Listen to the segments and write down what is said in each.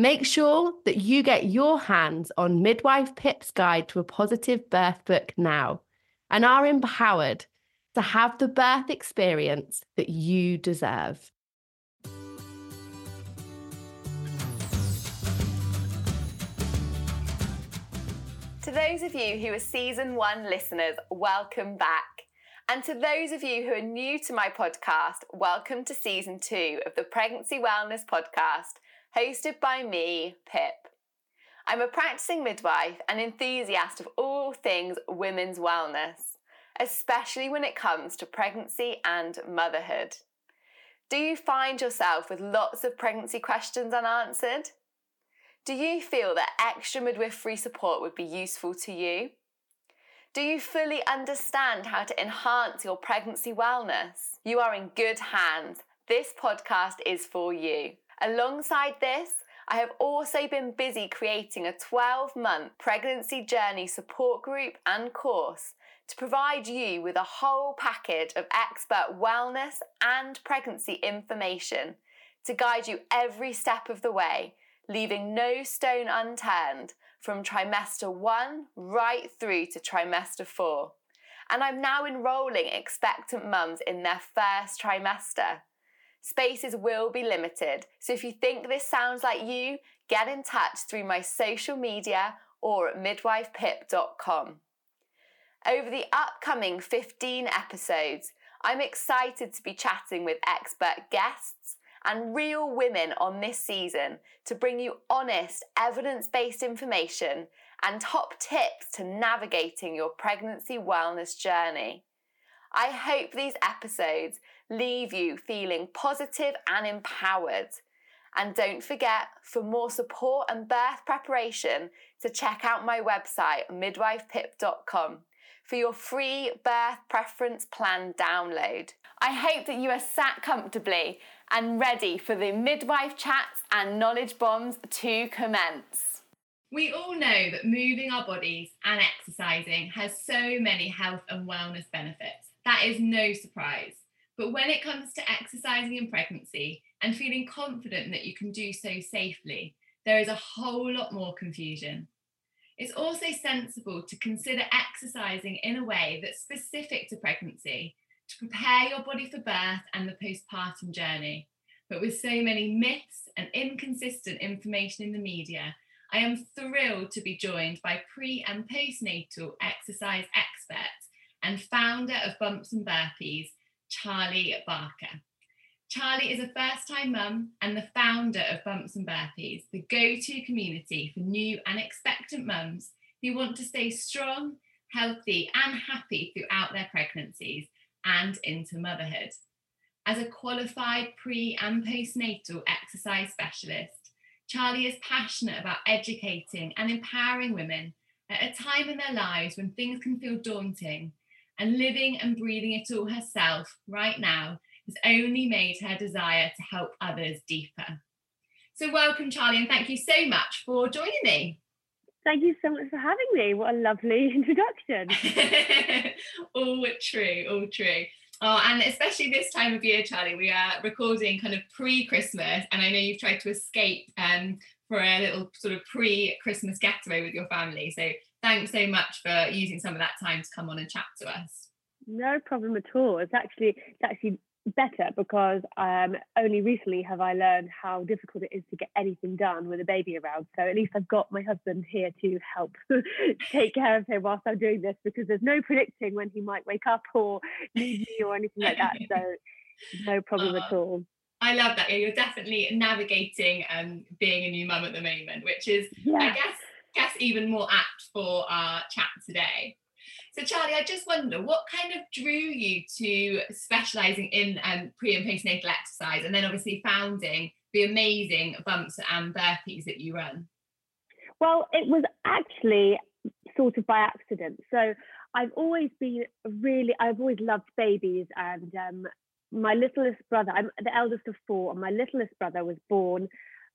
Make sure that you get your hands on Midwife Pip's Guide to a Positive Birth book now and are empowered to have the birth experience that you deserve. To those of you who are season one listeners, welcome back. And to those of you who are new to my podcast, welcome to season two of the Pregnancy Wellness Podcast hosted by me, Pip. I'm a practicing midwife and enthusiast of all things women's wellness, especially when it comes to pregnancy and motherhood. Do you find yourself with lots of pregnancy questions unanswered? Do you feel that extra midwifery support would be useful to you? Do you fully understand how to enhance your pregnancy wellness? You are in good hands. This podcast is for you. Alongside this, I have also been busy creating a 12 month pregnancy journey support group and course to provide you with a whole package of expert wellness and pregnancy information to guide you every step of the way, leaving no stone unturned from trimester one right through to trimester four. And I'm now enrolling expectant mums in their first trimester. Spaces will be limited, so if you think this sounds like you, get in touch through my social media or at midwifepip.com. Over the upcoming 15 episodes, I'm excited to be chatting with expert guests and real women on this season to bring you honest, evidence based information and top tips to navigating your pregnancy wellness journey. I hope these episodes leave you feeling positive and empowered. And don't forget, for more support and birth preparation, to check out my website, midwifepip.com, for your free birth preference plan download. I hope that you are sat comfortably and ready for the midwife chats and knowledge bombs to commence. We all know that moving our bodies and exercising has so many health and wellness benefits. That is no surprise. But when it comes to exercising in pregnancy and feeling confident that you can do so safely, there is a whole lot more confusion. It's also sensible to consider exercising in a way that's specific to pregnancy to prepare your body for birth and the postpartum journey. But with so many myths and inconsistent information in the media, I am thrilled to be joined by pre and postnatal exercise expert and founder of Bumps and Burpees, Charlie Barker. Charlie is a first time mum and the founder of Bumps and Burpees, the go to community for new and expectant mums who want to stay strong, healthy, and happy throughout their pregnancies and into motherhood. As a qualified pre and postnatal exercise specialist, Charlie is passionate about educating and empowering women at a time in their lives when things can feel daunting and living and breathing it all herself right now has only made her desire to help others deeper. So, welcome, Charlie, and thank you so much for joining me. Thank you so much for having me. What a lovely introduction. all true, all true. Oh, and especially this time of year, Charlie, we are recording kind of pre-Christmas, and I know you've tried to escape um, for a little sort of pre-Christmas getaway with your family. So thanks so much for using some of that time to come on and chat to us. No problem at all. It's actually it's actually better because um, only recently have I learned how difficult it is to get anything done with a baby around. So at least I've got my husband here to help take care of him whilst I'm doing this because there's no predicting when he might wake up or need me or anything like that. So no problem uh, at all. I love that. Yeah, you're definitely navigating um, being a new mum at the moment, which is, yeah. I guess, guess even more apt for our chat today. So, Charlie, I just wonder what kind of drew you to specialising in um, pre and postnatal exercise, and then obviously founding the amazing bumps and burpees that you run. Well, it was actually sort of by accident. So I've always been really, I've always loved babies, and um, my littlest brother, I'm the eldest of four, and my littlest brother was born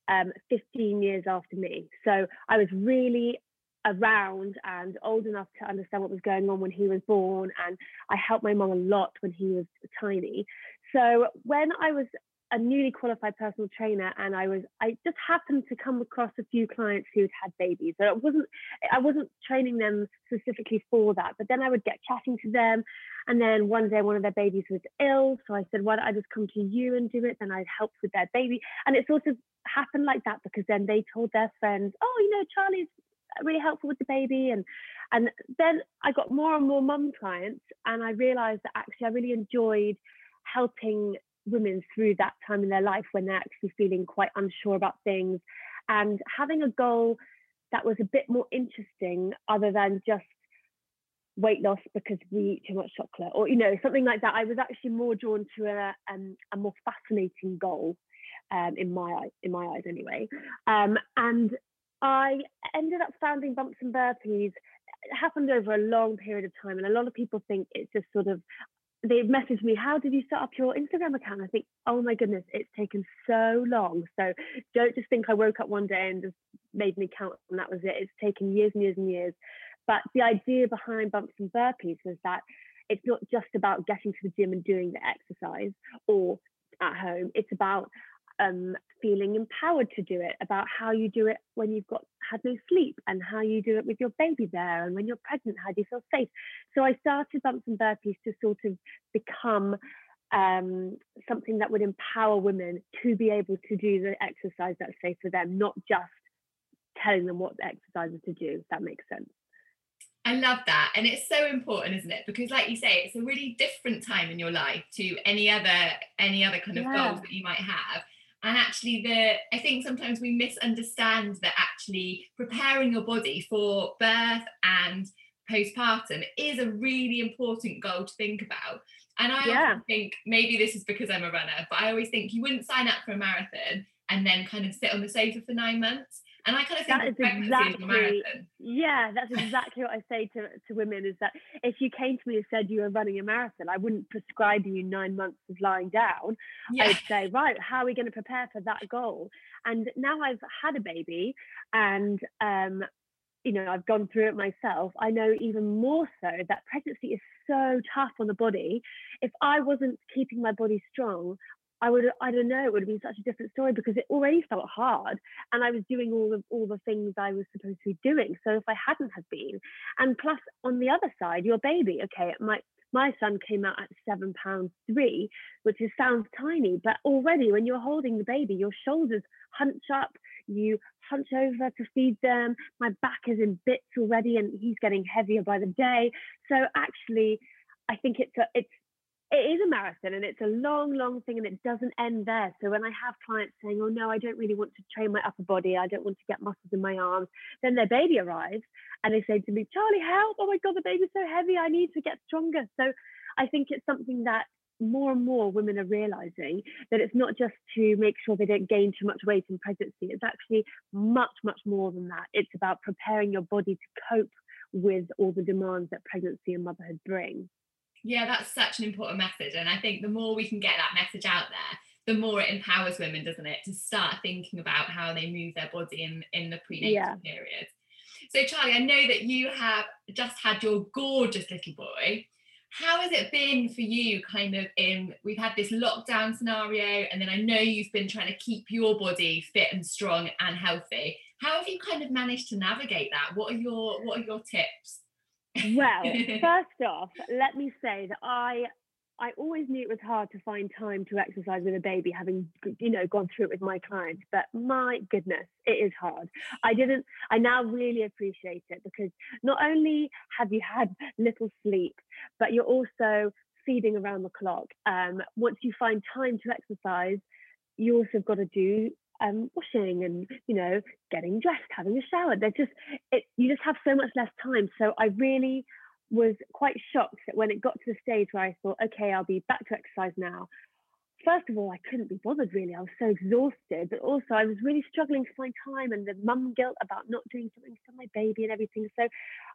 um, 15 years after me. So I was really around and old enough to understand what was going on when he was born. And I helped my mum a lot when he was tiny. So when I was a newly qualified personal trainer and I was I just happened to come across a few clients who'd had babies. So it wasn't I wasn't training them specifically for that, but then I would get chatting to them and then one day one of their babies was ill. So I said, why don't I just come to you and do it? Then I'd help with their baby. And it sort of happened like that because then they told their friends, oh, you know, Charlie's really helpful with the baby and and then I got more and more mum clients and I realized that actually I really enjoyed helping women through that time in their life when they're actually feeling quite unsure about things and having a goal that was a bit more interesting other than just weight loss because we eat too much chocolate or you know something like that i was actually more drawn to a, um, a more fascinating goal um, in my in my eyes anyway um, and I ended up founding Bumps and Burpees. It happened over a long period of time, and a lot of people think it's just sort of they messaged me, How did you set up your Instagram account? I think, Oh my goodness, it's taken so long. So don't just think I woke up one day and just made an account and that was it. It's taken years and years and years. But the idea behind Bumps and Burpees was that it's not just about getting to the gym and doing the exercise or at home, it's about um, feeling empowered to do it, about how you do it when you've got had no sleep and how you do it with your baby there and when you're pregnant, how do you feel safe? So I started bumps and burpees to sort of become um, something that would empower women to be able to do the exercise that's safe for them, not just telling them what the exercises to do, if that makes sense. I love that. And it's so important, isn't it? Because like you say, it's a really different time in your life to any other any other kind of yeah. goals that you might have and actually the i think sometimes we misunderstand that actually preparing your body for birth and postpartum is a really important goal to think about and i yeah. think maybe this is because i'm a runner but i always think you wouldn't sign up for a marathon and then kind of sit on the sofa for nine months and I kind of think that is exactly, Yeah, that's exactly what I say to, to women is that if you came to me and said you were running a marathon, I wouldn't prescribe you nine months of lying down. Yeah. I'd say, right, how are we going to prepare for that goal? And now I've had a baby and um, you know, I've gone through it myself. I know even more so that pregnancy is so tough on the body. If I wasn't keeping my body strong, I would I don't know it would have been such a different story because it already felt hard and I was doing all the all the things I was supposed to be doing so if I hadn't have been and plus on the other side your baby okay my my son came out at seven pounds three which is sounds tiny but already when you're holding the baby your shoulders hunch up you hunch over to feed them my back is in bits already and he's getting heavier by the day. So actually I think it's a, it's it is a marathon and it's a long, long thing and it doesn't end there. So when I have clients saying, oh no, I don't really want to train my upper body, I don't want to get muscles in my arms, then their baby arrives and they say to me, Charlie, help, oh my God, the baby's so heavy, I need to get stronger. So I think it's something that more and more women are realizing that it's not just to make sure they don't gain too much weight in pregnancy, it's actually much, much more than that. It's about preparing your body to cope with all the demands that pregnancy and motherhood bring. Yeah, that's such an important message. And I think the more we can get that message out there, the more it empowers women, doesn't it, to start thinking about how they move their body in, in the prenatal yeah. period. So, Charlie, I know that you have just had your gorgeous little boy. How has it been for you, kind of in we've had this lockdown scenario, and then I know you've been trying to keep your body fit and strong and healthy. How have you kind of managed to navigate that? What are your what are your tips? Well, first off, let me say that I I always knew it was hard to find time to exercise with a baby, having you know gone through it with my clients. But my goodness, it is hard. I didn't. I now really appreciate it because not only have you had little sleep, but you're also feeding around the clock. Um, once you find time to exercise, you also have got to do um, washing and you know getting dressed, having a shower. There's just it. You just have so much less time. So I really was quite shocked that when it got to the stage where I thought, okay, I'll be back to exercise now. First of all, I couldn't be bothered really. I was so exhausted, but also I was really struggling to find time and the mum guilt about not doing something for my baby and everything. So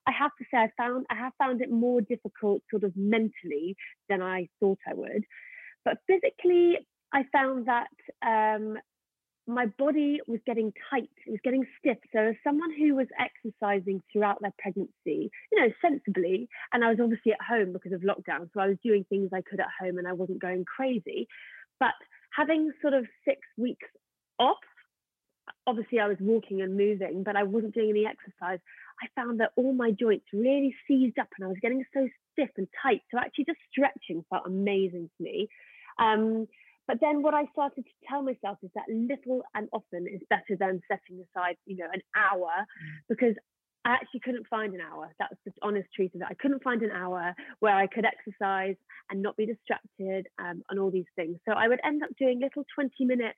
I have to say I found I have found it more difficult sort of mentally than I thought I would. But physically, I found that um, my body was getting tight, it was getting stiff. So, as someone who was exercising throughout their pregnancy, you know, sensibly, and I was obviously at home because of lockdown, so I was doing things I could at home and I wasn't going crazy. But having sort of six weeks off, obviously I was walking and moving, but I wasn't doing any exercise. I found that all my joints really seized up and I was getting so stiff and tight. So, actually, just stretching felt amazing to me. Um, but then what I started to tell myself is that little and often is better than setting aside, you know, an hour mm. because I actually couldn't find an hour. That's the honest truth of it. I couldn't find an hour where I could exercise and not be distracted um, and all these things. So I would end up doing little 20 minute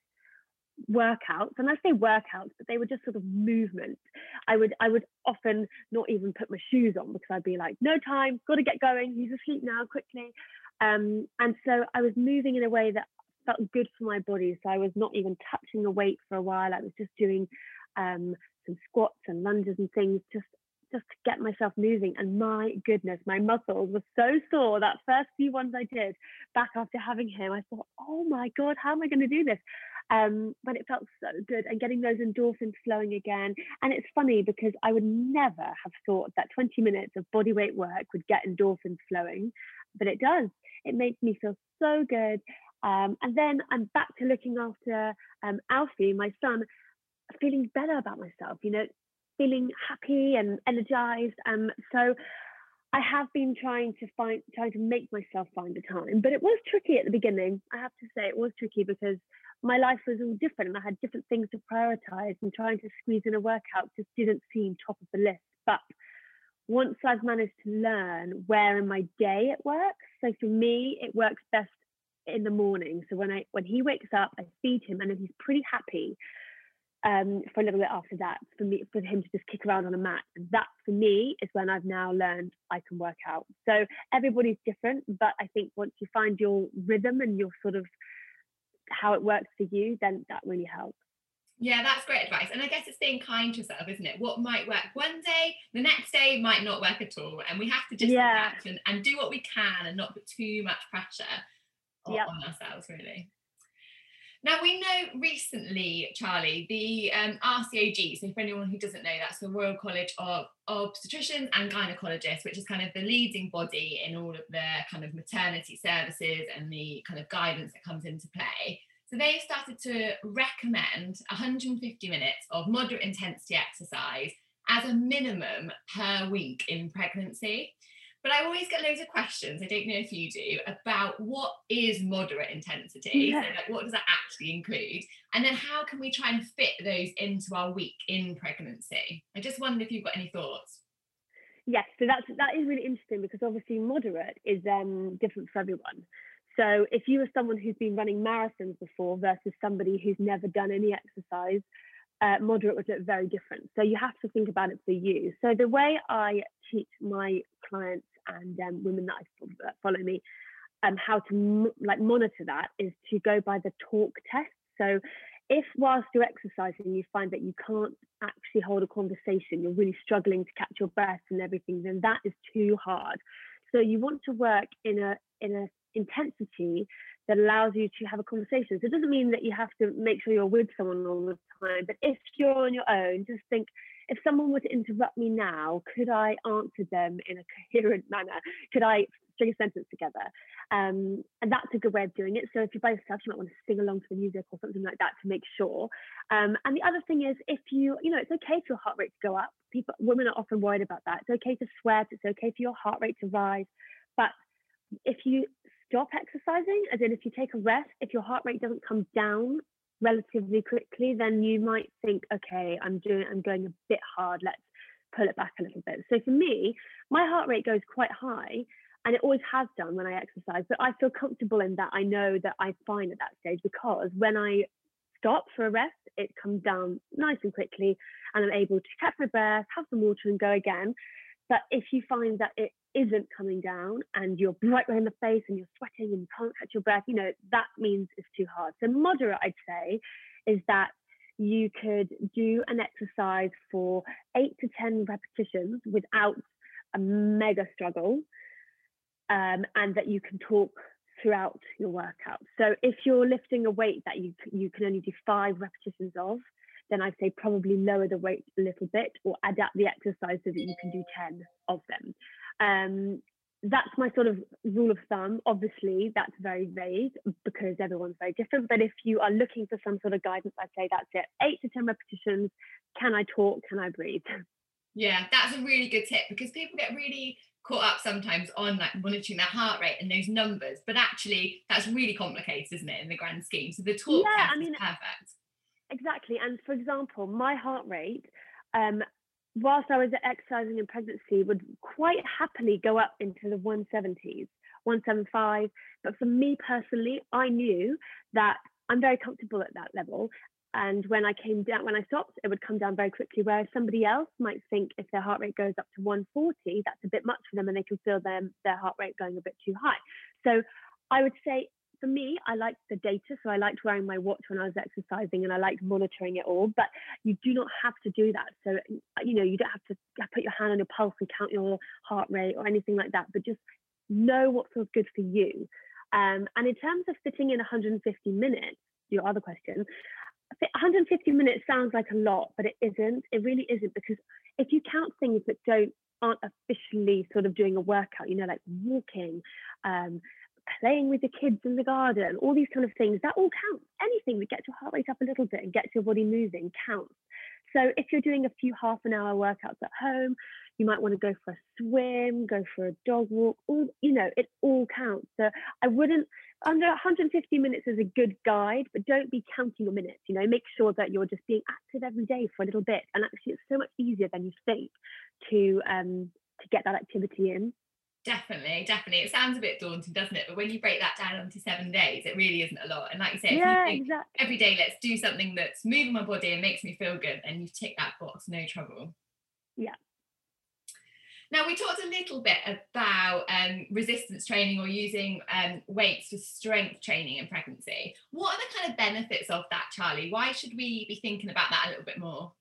workouts and I say workouts but they were just sort of movement I would I would often not even put my shoes on because I'd be like no time got to get going he's asleep now quickly um, and so I was moving in a way that felt good for my body. So I was not even touching a weight for a while. I was just doing um, some squats and lunges and things just just to get myself moving. And my goodness, my muscles were so sore that first few ones I did back after having him. I thought, oh my God, how am I going to do this? Um, but it felt so good and getting those endorphins flowing again. And it's funny because I would never have thought that 20 minutes of body weight work would get endorphins flowing, but it does. It makes me feel so good. Um, and then I'm back to looking after um, Alfie, my son, feeling better about myself, you know, feeling happy and energized. Um, so I have been trying to find, trying to make myself find the time, but it was tricky at the beginning. I have to say it was tricky because my life was all different and I had different things to prioritize and trying to squeeze in a workout just didn't seem top of the list. But once I've managed to learn where in my day it works, so for me, it works best in the morning. So when I when he wakes up, I feed him, and if he's pretty happy um, for a little bit after that, for me for him to just kick around on a mat, and that for me is when I've now learned I can work out. So everybody's different, but I think once you find your rhythm and your sort of how it works for you, then that really helps. Yeah, that's great advice. And I guess it's being kind to yourself, isn't it? What might work one day, the next day might not work at all. And we have to just yeah. adapt and, and do what we can and not put too much pressure yep. on ourselves, really. Now we know recently, Charlie, the um, RCOG. So for anyone who doesn't know, that's the Royal College of Obstetricians and Gynecologists, which is kind of the leading body in all of the kind of maternity services and the kind of guidance that comes into play. So they started to recommend 150 minutes of moderate intensity exercise as a minimum per week in pregnancy. But I always get loads of questions, I don't know if you do, about what is moderate intensity? Yeah. So like what does that actually include? And then how can we try and fit those into our week in pregnancy? I just wonder if you've got any thoughts. Yes, so that's that is really interesting because obviously moderate is um, different for everyone. So if you are someone who's been running marathons before versus somebody who's never done any exercise, uh, moderate would look very different. So you have to think about it for you. So the way I teach my clients and um, women that follow me um, how to like monitor that is to go by the talk test. So if whilst you're exercising you find that you can't actually hold a conversation, you're really struggling to catch your breath and everything, then that is too hard. So you want to work in a in a intensity that allows you to have a conversation. So it doesn't mean that you have to make sure you're with someone all the time, but if you're on your own, just think if someone were to interrupt me now, could I answer them in a coherent manner? Could I string a sentence together? Um, and that's a good way of doing it. So if you're by yourself, you might want to sing along to the music or something like that to make sure. Um, and the other thing is, if you, you know, it's okay for your heart rate to go up. People, women are often worried about that. It's okay to sweat. It's okay for your heart rate to rise. But if you stop exercising, as in if you take a rest, if your heart rate doesn't come down relatively quickly, then you might think, okay, I'm doing, I'm going a bit hard. Let's pull it back a little bit. So for me, my heart rate goes quite high, and it always has done when I exercise. But I feel comfortable in that. I know that I'm fine at that stage because when I stop for a rest, it comes down nice and quickly, and I'm able to catch my breath, have some water, and go again. But if you find that it isn't coming down and you're bright red in the face and you're sweating and you can't catch your breath, you know, that means it's too hard. So, moderate, I'd say, is that you could do an exercise for eight to 10 repetitions without a mega struggle, um, and that you can talk throughout your workout. So, if you're lifting a weight that you, you can only do five repetitions of, then I'd say probably lower the weight a little bit or adapt the exercise so that you can do 10 of them. Um, that's my sort of rule of thumb. Obviously, that's very vague because everyone's very different. But if you are looking for some sort of guidance, I'd say that's it. Eight to 10 repetitions. Can I talk? Can I breathe? Yeah, that's a really good tip because people get really caught up sometimes on like monitoring their heart rate and those numbers, but actually that's really complicated, isn't it, in the grand scheme? So the talk yeah, I mean, perfect. Exactly. And for example, my heart rate, um, whilst I was exercising in pregnancy, would quite happily go up into the 170s, 175. But for me personally, I knew that I'm very comfortable at that level. And when I came down, when I stopped, it would come down very quickly. Whereas somebody else might think if their heart rate goes up to 140, that's a bit much for them and they can feel them, their heart rate going a bit too high. So I would say for me, I liked the data. So I liked wearing my watch when I was exercising and I liked monitoring it all. But you do not have to do that. So, you know, you don't have to put your hand on your pulse and count your heart rate or anything like that, but just know what feels good for you. Um, and in terms of fitting in 150 minutes, your other question, 150 minutes sounds like a lot, but it isn't. It really isn't because if you count things that don't aren't officially sort of doing a workout, you know, like walking, um, playing with the kids in the garden, all these kind of things, that all counts. Anything that gets your heart rate up a little bit and gets your body moving counts. So if you're doing a few half an hour workouts at home, you might want to go for a swim, go for a dog walk, all you know, it all counts. So I wouldn't under 150 minutes is a good guide, but don't be counting your minutes. You know, make sure that you're just being active every day for a little bit. And actually it's so much easier than you think to um to get that activity in. Definitely, definitely. It sounds a bit daunting, doesn't it? But when you break that down into seven days, it really isn't a lot. And like you say, yeah, you exactly. every day, let's do something that's moving my body and makes me feel good, and you tick that box, no trouble. Yeah. Now we talked a little bit about um, resistance training or using um, weights for strength training in pregnancy. What are the kind of benefits of that, Charlie? Why should we be thinking about that a little bit more?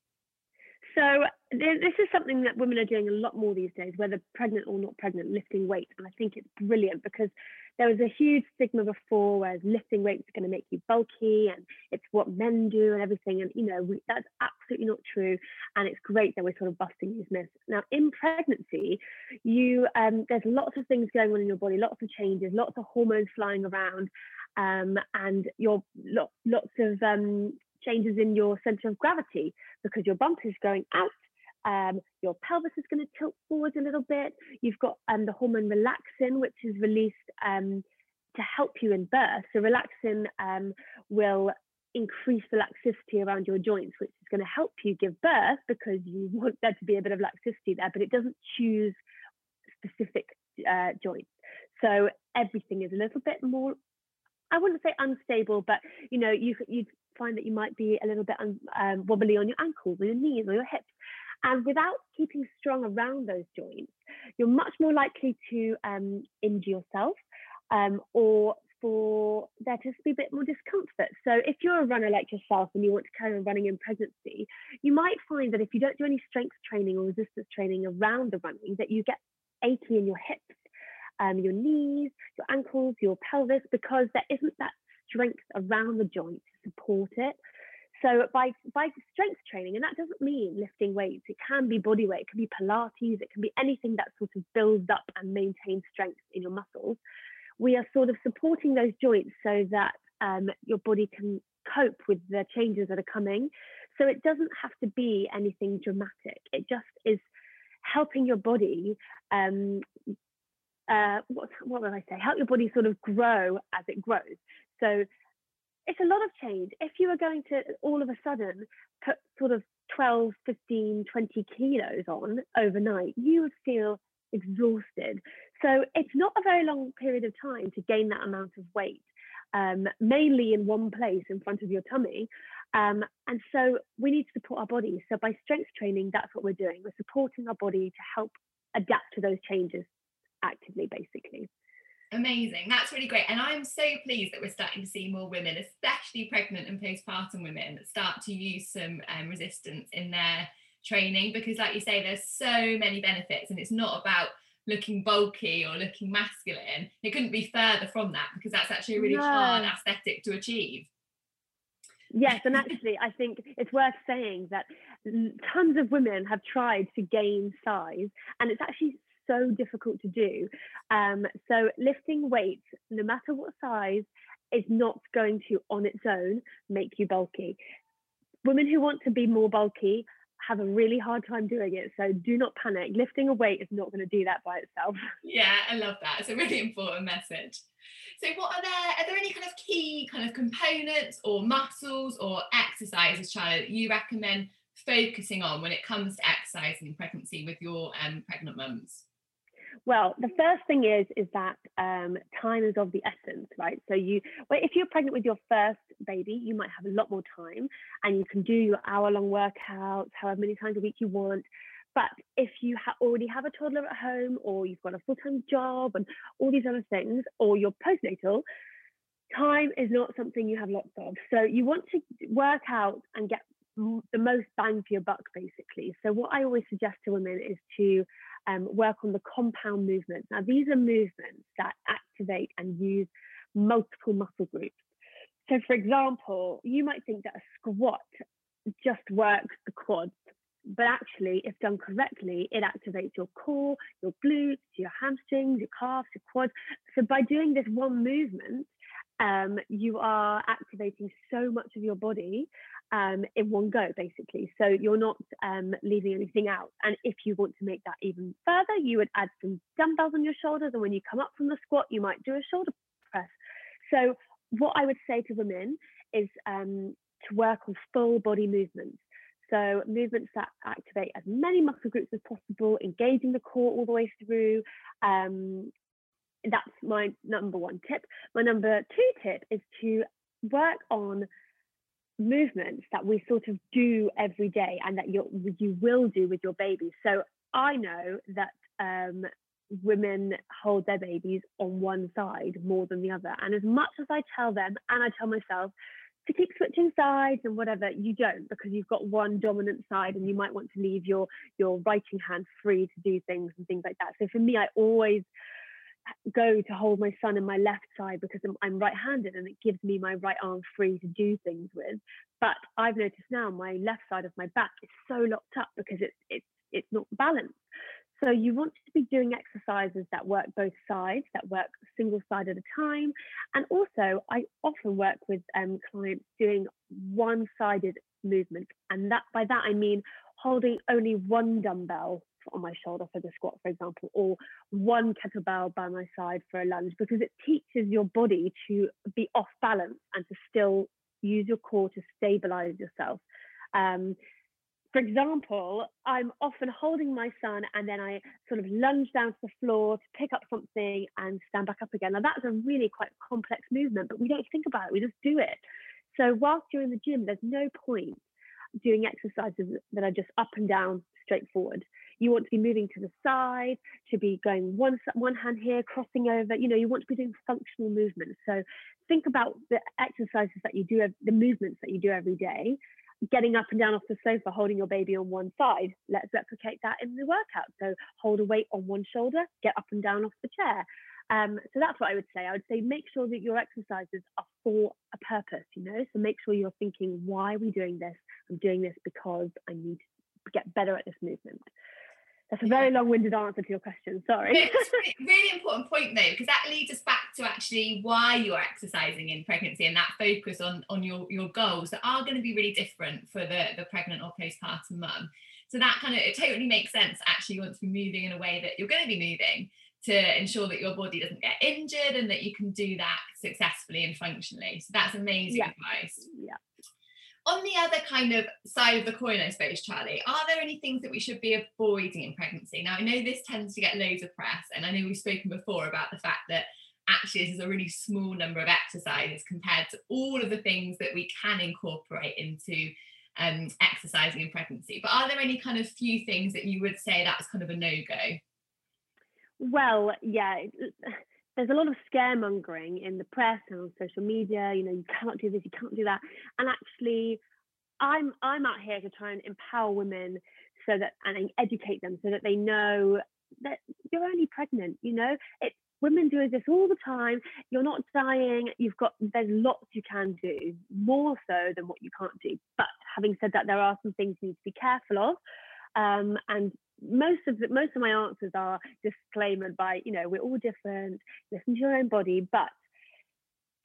So this is something that women are doing a lot more these days, whether pregnant or not pregnant, lifting weights. And I think it's brilliant because there was a huge stigma before, where lifting weights is going to make you bulky and it's what men do and everything. And you know we, that's absolutely not true. And it's great that we're sort of busting these myths. Now in pregnancy, you um, there's lots of things going on in your body, lots of changes, lots of hormones flying around, um, and your lo- lots of um, changes in your center of gravity because your bump is going out. Um, your pelvis is going to tilt forward a little bit. You've got um, the hormone relaxin, which is released um, to help you in birth. So relaxin um, will increase the laxity around your joints, which is going to help you give birth because you want there to be a bit of laxity there, but it doesn't choose specific uh, joints. So everything is a little bit more I wouldn't say unstable, but you know, you you find that you might be a little bit um, wobbly on your ankles or your knees or your hips. And without keeping strong around those joints, you're much more likely to um, injure yourself um, or for there to be a bit more discomfort. So if you're a runner like yourself and you want to carry on running in pregnancy, you might find that if you don't do any strength training or resistance training around the running, that you get achy in your hips, um, your knees, your ankles, your pelvis, because there isn't that strength around the joint to support it. So by by strength training, and that doesn't mean lifting weights. It can be body weight, it can be Pilates, it can be anything that sort of builds up and maintains strength in your muscles. We are sort of supporting those joints so that um, your body can cope with the changes that are coming. So it doesn't have to be anything dramatic. It just is helping your body um, uh, what, what will I say? Help your body sort of grow as it grows. So it's a lot of change. If you were going to all of a sudden put sort of 12, 15, 20 kilos on overnight, you would feel exhausted. So it's not a very long period of time to gain that amount of weight, um, mainly in one place in front of your tummy. Um, and so we need to support our body. So by strength training, that's what we're doing. We're supporting our body to help adapt to those changes actively, basically. Amazing. That's really great. And I'm so pleased that we're starting to see more women, especially pregnant and postpartum women, start to use some um, resistance in their training because, like you say, there's so many benefits and it's not about looking bulky or looking masculine. It couldn't be further from that because that's actually a really no. hard aesthetic to achieve. Yes, and actually, I think it's worth saying that tons of women have tried to gain size, and it's actually so difficult to do. Um, so lifting weights, no matter what size, is not going to on its own make you bulky. Women who want to be more bulky have a really hard time doing it. So do not panic. Lifting a weight is not going to do that by itself. Yeah, I love that. It's a really important message. So what are there are there any kind of key kind of components or muscles or exercises, Charlotte, you recommend focusing on when it comes to exercising in pregnancy with your um, pregnant mums? Well, the first thing is is that um, time is of the essence, right? So you, well, if you're pregnant with your first baby, you might have a lot more time, and you can do your hour-long workouts, however many times a week you want. But if you ha- already have a toddler at home, or you've got a full-time job, and all these other things, or you're postnatal, time is not something you have lots of. So you want to work out and get the most bang for your buck, basically. So what I always suggest to women is to um, work on the compound movements. Now, these are movements that activate and use multiple muscle groups. So, for example, you might think that a squat just works the quads, but actually, if done correctly, it activates your core, your glutes, your hamstrings, your calves, your quads. So, by doing this one movement, um, you are activating so much of your body um, in one go, basically. So you're not um, leaving anything out. And if you want to make that even further, you would add some dumbbells on your shoulders. And when you come up from the squat, you might do a shoulder press. So what I would say to women is um, to work on full body movements. So movements that activate as many muscle groups as possible, engaging the core all the way through. Um, that's my number one tip. My number two tip is to work on movements that we sort of do every day and that you you will do with your baby. So I know that um, women hold their babies on one side more than the other, and as much as I tell them and I tell myself to keep switching sides and whatever, you don't because you've got one dominant side and you might want to leave your your writing hand free to do things and things like that. So for me, I always go to hold my son in my left side because I'm, I'm right-handed and it gives me my right arm free to do things with. But I've noticed now my left side of my back is so locked up because it's it's it's not balanced. So you want to be doing exercises that work both sides, that work single side at a time. And also, I often work with um, clients doing one-sided movements, and that by that I mean holding only one dumbbell on my shoulder for the squat, for example, or one kettlebell by my side for a lunge, because it teaches your body to be off balance and to still use your core to stabilize yourself. Um, for example, I'm often holding my son and then I sort of lunge down to the floor to pick up something and stand back up again. Now, that's a really quite complex movement, but we don't think about it, we just do it. So, whilst you're in the gym, there's no point doing exercises that are just up and down, straightforward. You want to be moving to the side, to be going one one hand here, crossing over. You know, you want to be doing functional movements. So think about the exercises that you do, the movements that you do every day. Getting up and down off the sofa, holding your baby on one side. Let's replicate that in the workout. So hold a weight on one shoulder, get up and down off the chair. Um, so that's what I would say. I would say make sure that your exercises are for a purpose, you know. So make sure you're thinking, why are we doing this? I'm doing this because I need to get better at this movement. That's a very long-winded answer to your question. Sorry. it's a really important point though, because that leads us back to actually why you're exercising in pregnancy and that focus on on your your goals that are going to be really different for the the pregnant or postpartum mum. So that kind of it totally makes sense. Actually, you want to be moving in a way that you're going to be moving. to ensure that your body doesn't get injured and that you can do that successfully and functionally. So that's amazing Yeah. advice. Yeah. On the other kind of side of the coin, I suppose, Charlie, are there any things that we should be avoiding in pregnancy? Now, I know this tends to get loads of press, and I know we've spoken before about the fact that actually this is a really small number of exercises compared to all of the things that we can incorporate into um, exercising in pregnancy. But are there any kind of few things that you would say that's kind of a no go? Well, yeah, there's a lot of scaremongering in the press and on social media. You know, you cannot do this, you can't do that. And actually, I'm I'm out here to try and empower women so that and educate them so that they know that you're only pregnant. You know, it women do this all the time. You're not dying. You've got there's lots you can do more so than what you can't do. But having said that, there are some things you need to be careful of. Um, and most of the, most of my answers are disclaimed by you know we're all different listen to your own body but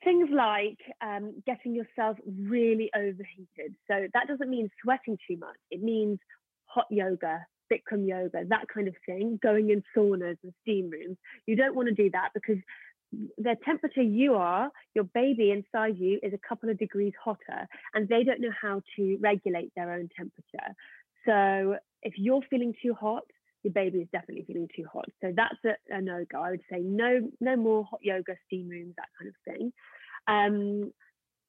things like um, getting yourself really overheated. So that doesn't mean sweating too much. It means hot yoga bikram yoga that kind of thing going in saunas and steam rooms. You don't want to do that because the temperature you are your baby inside you is a couple of degrees hotter and they don't know how to regulate their own temperature so if you're feeling too hot, your baby is definitely feeling too hot. So that's a, a no go. I would say no, no more hot yoga, steam rooms, that kind of thing. Um,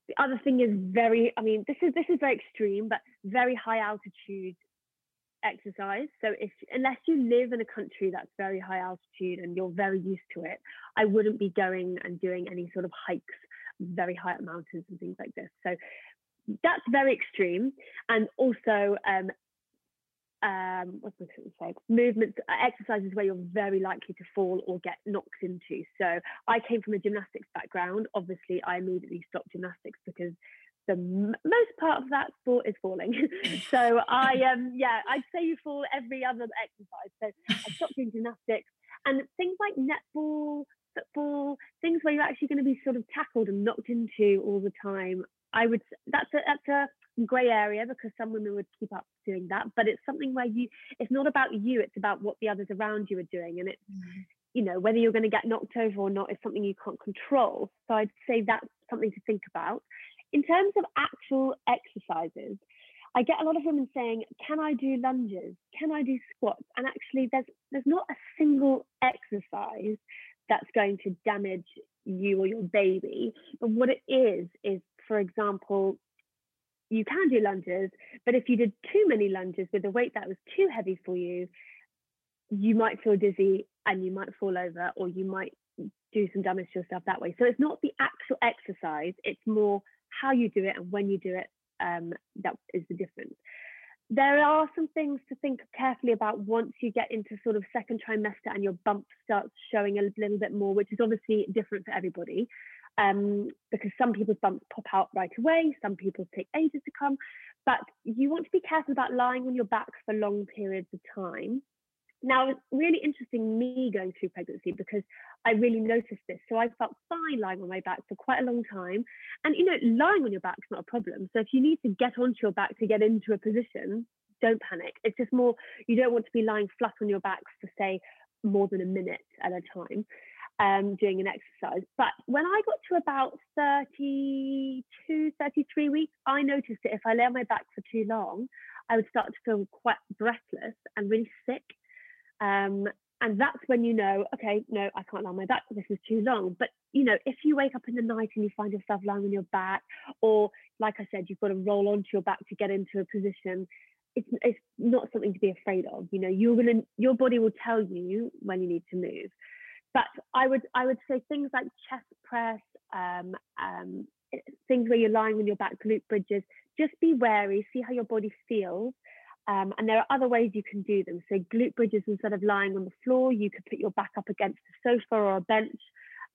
the other thing is very, I mean, this is this is very extreme, but very high altitude exercise. So if unless you live in a country that's very high altitude and you're very used to it, I wouldn't be going and doing any sort of hikes very high up mountains and things like this. So that's very extreme. And also um, um, what's I going to say? Movements, uh, exercises where you're very likely to fall or get knocked into. So I came from a gymnastics background. Obviously, I immediately stopped gymnastics because the m- most part of that sport is falling. so I, um, yeah, I'd say you fall every other exercise. So I stopped doing gymnastics and things like netball, football, things where you're actually going to be sort of tackled and knocked into all the time. I would. That's a that's a grey area because some women would keep up doing that but it's something where you it's not about you it's about what the others around you are doing and it's mm-hmm. you know whether you're going to get knocked over or not is something you can't control so i'd say that's something to think about. In terms of actual exercises i get a lot of women saying can i do lunges? Can i do squats? And actually there's there's not a single exercise that's going to damage you or your baby but what it is is for example you can do lunges, but if you did too many lunges with a weight that was too heavy for you, you might feel dizzy and you might fall over or you might do some damage to yourself that way. So it's not the actual exercise, it's more how you do it and when you do it um, that is the difference. There are some things to think carefully about once you get into sort of second trimester and your bump starts showing a little bit more, which is obviously different for everybody um, because some people's bumps pop out right away, some people take ages to come. But you want to be careful about lying on your back for long periods of time. Now, it's really interesting me going through pregnancy because I really noticed this. So I felt fine lying on my back for quite a long time. And, you know, lying on your back is not a problem. So if you need to get onto your back to get into a position, don't panic. It's just more, you don't want to be lying flat on your back for, say, more than a minute at a time um, doing an exercise. But when I got to about 32, 33 weeks, I noticed that if I lay on my back for too long, I would start to feel quite breathless and really sick. Um, and that's when you know, okay, no, I can't lie on my back. This is too long. But you know, if you wake up in the night and you find yourself lying on your back, or like I said, you've got to roll onto your back to get into a position, it's it's not something to be afraid of. You know, you're gonna your body will tell you when you need to move. But I would I would say things like chest press, um, um, things where you're lying on your back, glute bridges. Just be wary, see how your body feels. Um, and there are other ways you can do them. So glute bridges, instead of lying on the floor, you could put your back up against a sofa or a bench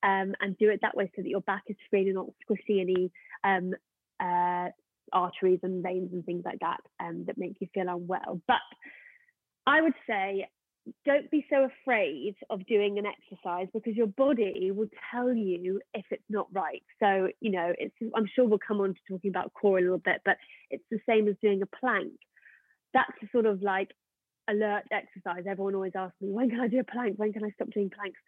um, and do it that way so that your back is free and not squishy any um, uh, arteries and veins and things like that um, that make you feel unwell. But I would say don't be so afraid of doing an exercise because your body will tell you if it's not right. So, you know, it's I'm sure we'll come on to talking about core a little bit, but it's the same as doing a plank. That's a sort of like alert exercise. Everyone always asks me, when can I do a plank? When can I stop doing planks?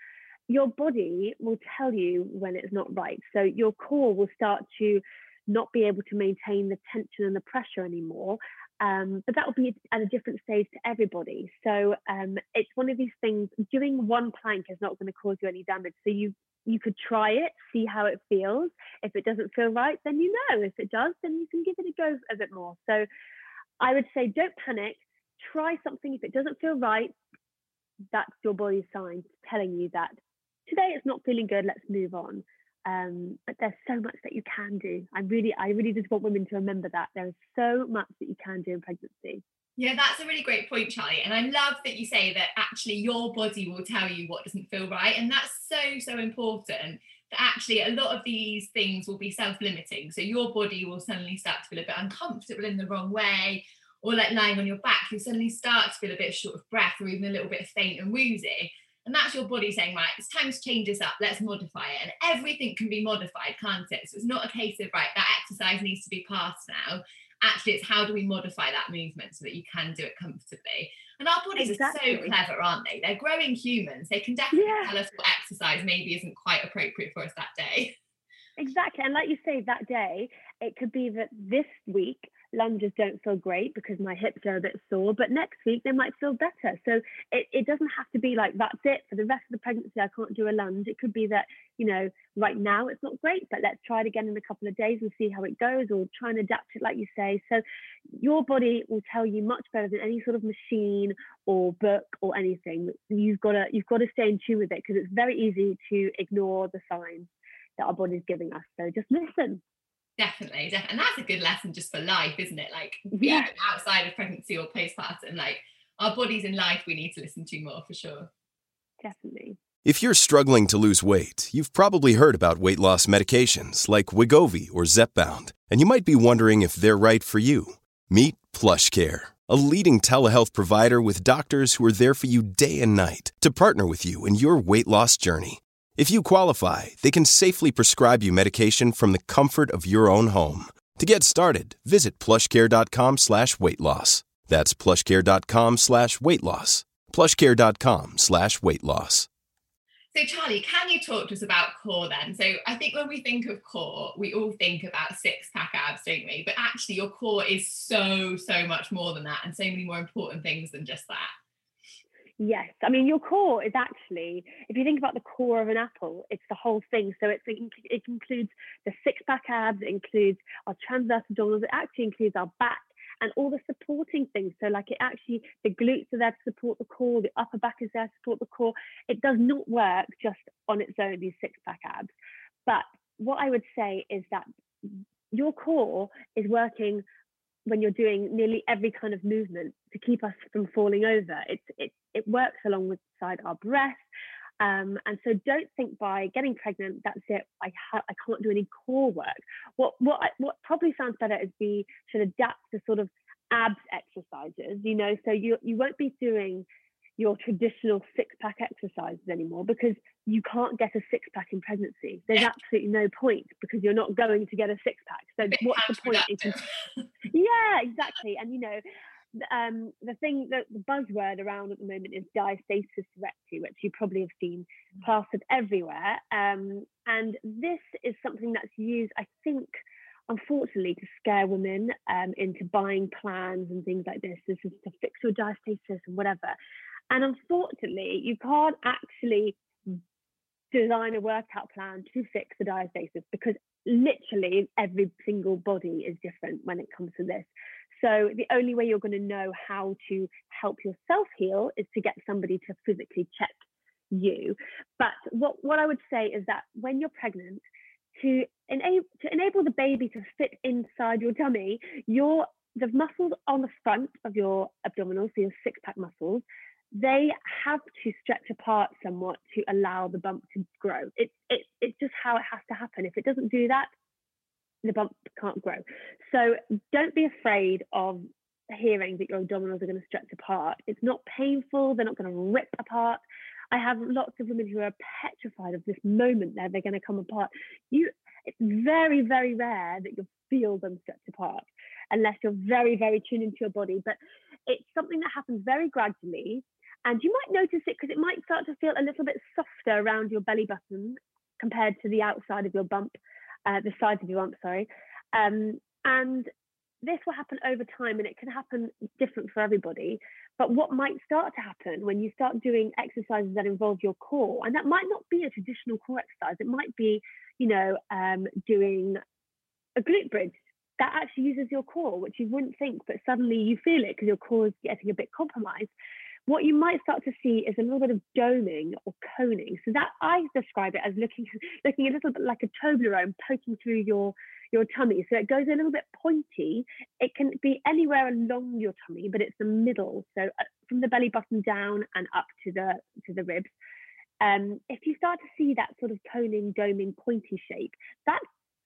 Your body will tell you when it's not right. So your core will start to not be able to maintain the tension and the pressure anymore. Um, but that will be at a different stage to everybody. So um, it's one of these things. Doing one plank is not going to cause you any damage. So you you could try it, see how it feels. If it doesn't feel right, then you know. If it does, then you can give it a go a bit more. So I would say don't panic. Try something. If it doesn't feel right, that's your body's sign telling you that today it's not feeling good. Let's move on. Um, but there's so much that you can do. I really, I really just want women to remember that there is so much that you can do in pregnancy. Yeah, that's a really great point, Charlie. And I love that you say that actually your body will tell you what doesn't feel right. And that's so, so important that actually a lot of these things will be self limiting. So your body will suddenly start to feel a bit uncomfortable in the wrong way, or like lying on your back, you suddenly start to feel a bit short of breath or even a little bit faint and woozy. And that's your body saying, right, it's time to change this up. Let's modify it. And everything can be modified, can't it? So it's not a case of, right, that exercise needs to be passed now. Actually, it's how do we modify that movement so that you can do it comfortably? And our bodies exactly. are so clever, aren't they? They're growing humans. They can definitely yeah. tell us what exercise maybe isn't quite appropriate for us that day. Exactly. And like you say, that day, it could be that this week lunges don't feel great because my hips are a bit sore, but next week they might feel better. So it, it doesn't have to be like that's it for the rest of the pregnancy. I can't do a lunge. It could be that, you know, right now it's not great, but let's try it again in a couple of days and see how it goes, or try and adapt it, like you say. So your body will tell you much better than any sort of machine or book or anything. You've got to you've got to stay in tune with it because it's very easy to ignore the signs that our body's giving us. So just listen. Definitely, definitely. And that's a good lesson just for life, isn't it? Like yeah. outside of pregnancy or postpartum, like our bodies in life we need to listen to more for sure. Definitely. If you're struggling to lose weight, you've probably heard about weight loss medications like Wegovy or Zepbound, and you might be wondering if they're right for you. Meet PlushCare, a leading telehealth provider with doctors who are there for you day and night to partner with you in your weight loss journey. If you qualify, they can safely prescribe you medication from the comfort of your own home. To get started, visit plushcare.com slash weight loss. That's plushcare.com slash weight loss. Plushcare.com slash weight loss. So, Charlie, can you talk to us about core then? So, I think when we think of core, we all think about six pack abs, don't we? But actually, your core is so, so much more than that, and so many more important things than just that. Yes, I mean your core is actually, if you think about the core of an apple, it's the whole thing. So it's, it includes the six pack abs, it includes our transverse abdominals, it actually includes our back and all the supporting things. So like it actually, the glutes are there to support the core, the upper back is there to support the core. It does not work just on its own, these six pack abs. But what I would say is that your core is working when you're doing nearly every kind of movement to keep us from falling over. It's it it works alongside our breath. Um, and so don't think by getting pregnant that's it. I ha- I can't do any core work. What what what probably sounds better is we should adapt to sort of abs exercises. You know, so you you won't be doing your traditional six pack exercises anymore because you can't get a six pack in pregnancy. There's absolutely no point because you're not going to get a six pack. So what's the point? yeah, exactly. And you know, um, the thing that the buzzword around at the moment is diastasis recti, which you probably have seen mm. plastered everywhere. Um, and this is something that's used, I think, unfortunately, to scare women um, into buying plans and things like this. This is to fix your diastasis and whatever. And unfortunately, you can't actually design a workout plan to fix the diastasis because literally every single body is different when it comes to this. So the only way you're going to know how to help yourself heal is to get somebody to physically check you. But what, what I would say is that when you're pregnant, to enable to enable the baby to fit inside your tummy, your the muscles on the front of your abdominals, so your six pack muscles, they have to stretch apart somewhat to allow the bump to grow. It's it, it's just how it has to happen. If it doesn't do that, the bump can't grow. So don't be afraid of hearing that your abdominals are going to stretch apart. It's not painful, they're not going to rip apart. I have lots of women who are petrified of this moment that they're going to come apart. You it's very, very rare that you'll feel them stretch apart unless you're very, very tuned into your body. But it's something that happens very gradually. And you might notice it because it might start to feel a little bit softer around your belly button compared to the outside of your bump, uh, the sides of your bump, sorry. Um, and this will happen over time and it can happen different for everybody. But what might start to happen when you start doing exercises that involve your core, and that might not be a traditional core exercise, it might be, you know, um, doing a glute bridge that actually uses your core, which you wouldn't think, but suddenly you feel it because your core is getting a bit compromised. What you might start to see is a little bit of doming or coning. So that I describe it as looking looking a little bit like a Toblerone poking through your your tummy. So it goes a little bit pointy. It can be anywhere along your tummy, but it's the middle. So uh, from the belly button down and up to the to the ribs. Um, if you start to see that sort of coning, doming, pointy shape, that's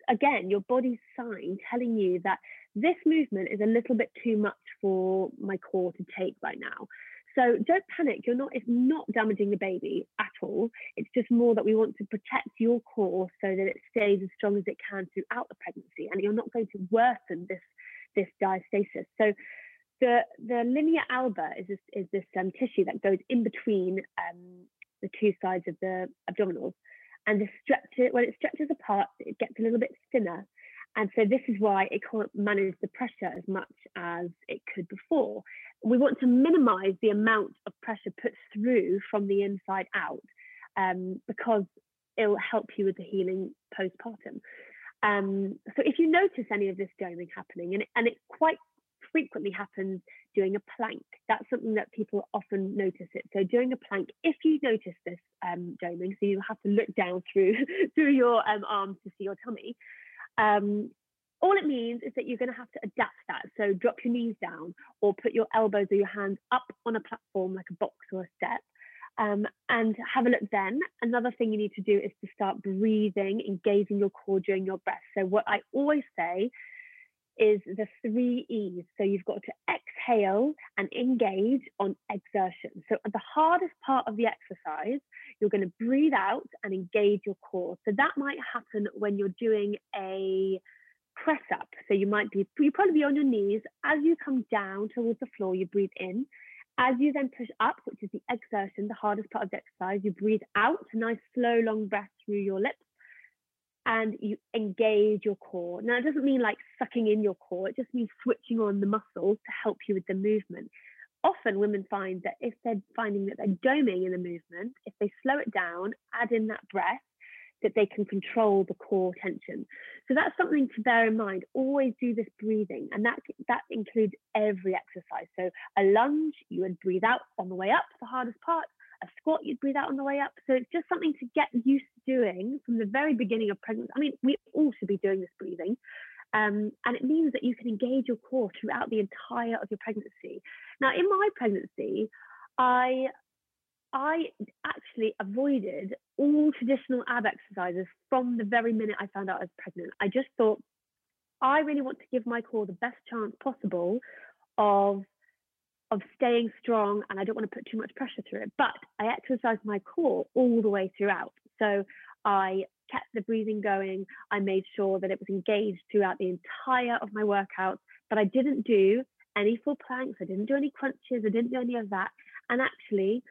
again your body's sign telling you that this movement is a little bit too much for my core to take right now. So don't panic. You're not. It's not damaging the baby at all. It's just more that we want to protect your core so that it stays as strong as it can throughout the pregnancy, and you're not going to worsen this this diastasis. So the the linea alba is this is this um, tissue that goes in between um, the two sides of the abdominals, and the stretch when it stretches apart, it gets a little bit thinner. And so this is why it can't manage the pressure as much as it could before we want to minimize the amount of pressure put through from the inside out um, because it'll help you with the healing postpartum. Um, so if you notice any of this doming happening, and it, and it quite frequently happens doing a plank, that's something that people often notice it. So during a plank, if you notice this um, doming, so you have to look down through through your um, arms to see your tummy. Um, all it means is that you're going to have to adapt that. So drop your knees down or put your elbows or your hands up on a platform like a box or a step. Um, and have a look then. Another thing you need to do is to start breathing, engaging your core during your breath. So, what I always say is the three E's. So, you've got to exhale and engage on exertion. So, the hardest part of the exercise, you're going to breathe out and engage your core. So, that might happen when you're doing a press up. So you might be, you probably be on your knees. As you come down towards the floor, you breathe in. As you then push up, which is the exertion, the hardest part of the exercise, you breathe out, nice slow, long breath through your lips, and you engage your core. Now, it doesn't mean like sucking in your core, it just means switching on the muscles to help you with the movement. Often, women find that if they're finding that they're doming in a movement, if they slow it down, add in that breath, that they can control the core tension. So that's something to bear in mind. Always do this breathing, and that that includes every exercise. So a lunge, you would breathe out on the way up, the hardest part. A squat, you'd breathe out on the way up. So it's just something to get used to doing from the very beginning of pregnancy. I mean, we all should be doing this breathing. Um, and it means that you can engage your core throughout the entire of your pregnancy. Now, in my pregnancy, I I actually avoided all traditional ab exercises from the very minute I found out I was pregnant. I just thought, I really want to give my core the best chance possible of of staying strong and I don't want to put too much pressure through it. But I exercised my core all the way throughout. So I kept the breathing going. I made sure that it was engaged throughout the entire of my workouts, but I didn't do any full planks. I didn't do any crunches. I didn't do any of that. And actually,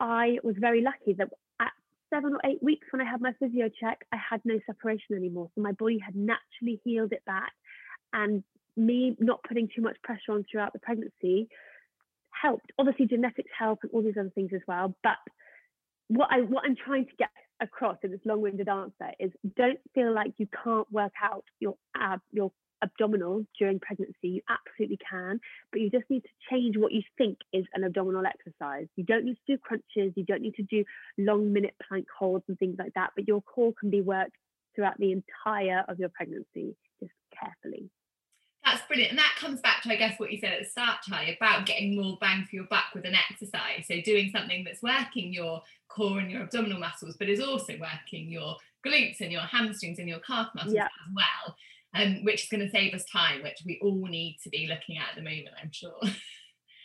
I was very lucky that at seven or eight weeks when I had my physio check, I had no separation anymore. So my body had naturally healed it back. And me not putting too much pressure on throughout the pregnancy helped. Obviously, genetics help and all these other things as well. But what I what I'm trying to get across in this long-winded answer is don't feel like you can't work out your ab your abdominal during pregnancy, you absolutely can, but you just need to change what you think is an abdominal exercise. You don't need to do crunches, you don't need to do long minute plank holds and things like that, but your core can be worked throughout the entire of your pregnancy, just carefully. That's brilliant. And that comes back to, I guess, what you said at the start, Ty, about getting more bang for your buck with an exercise. So doing something that's working your core and your abdominal muscles, but is also working your glutes and your hamstrings and your calf muscles as well um, which is going to save us time, which we all need to be looking at at the moment, I'm sure.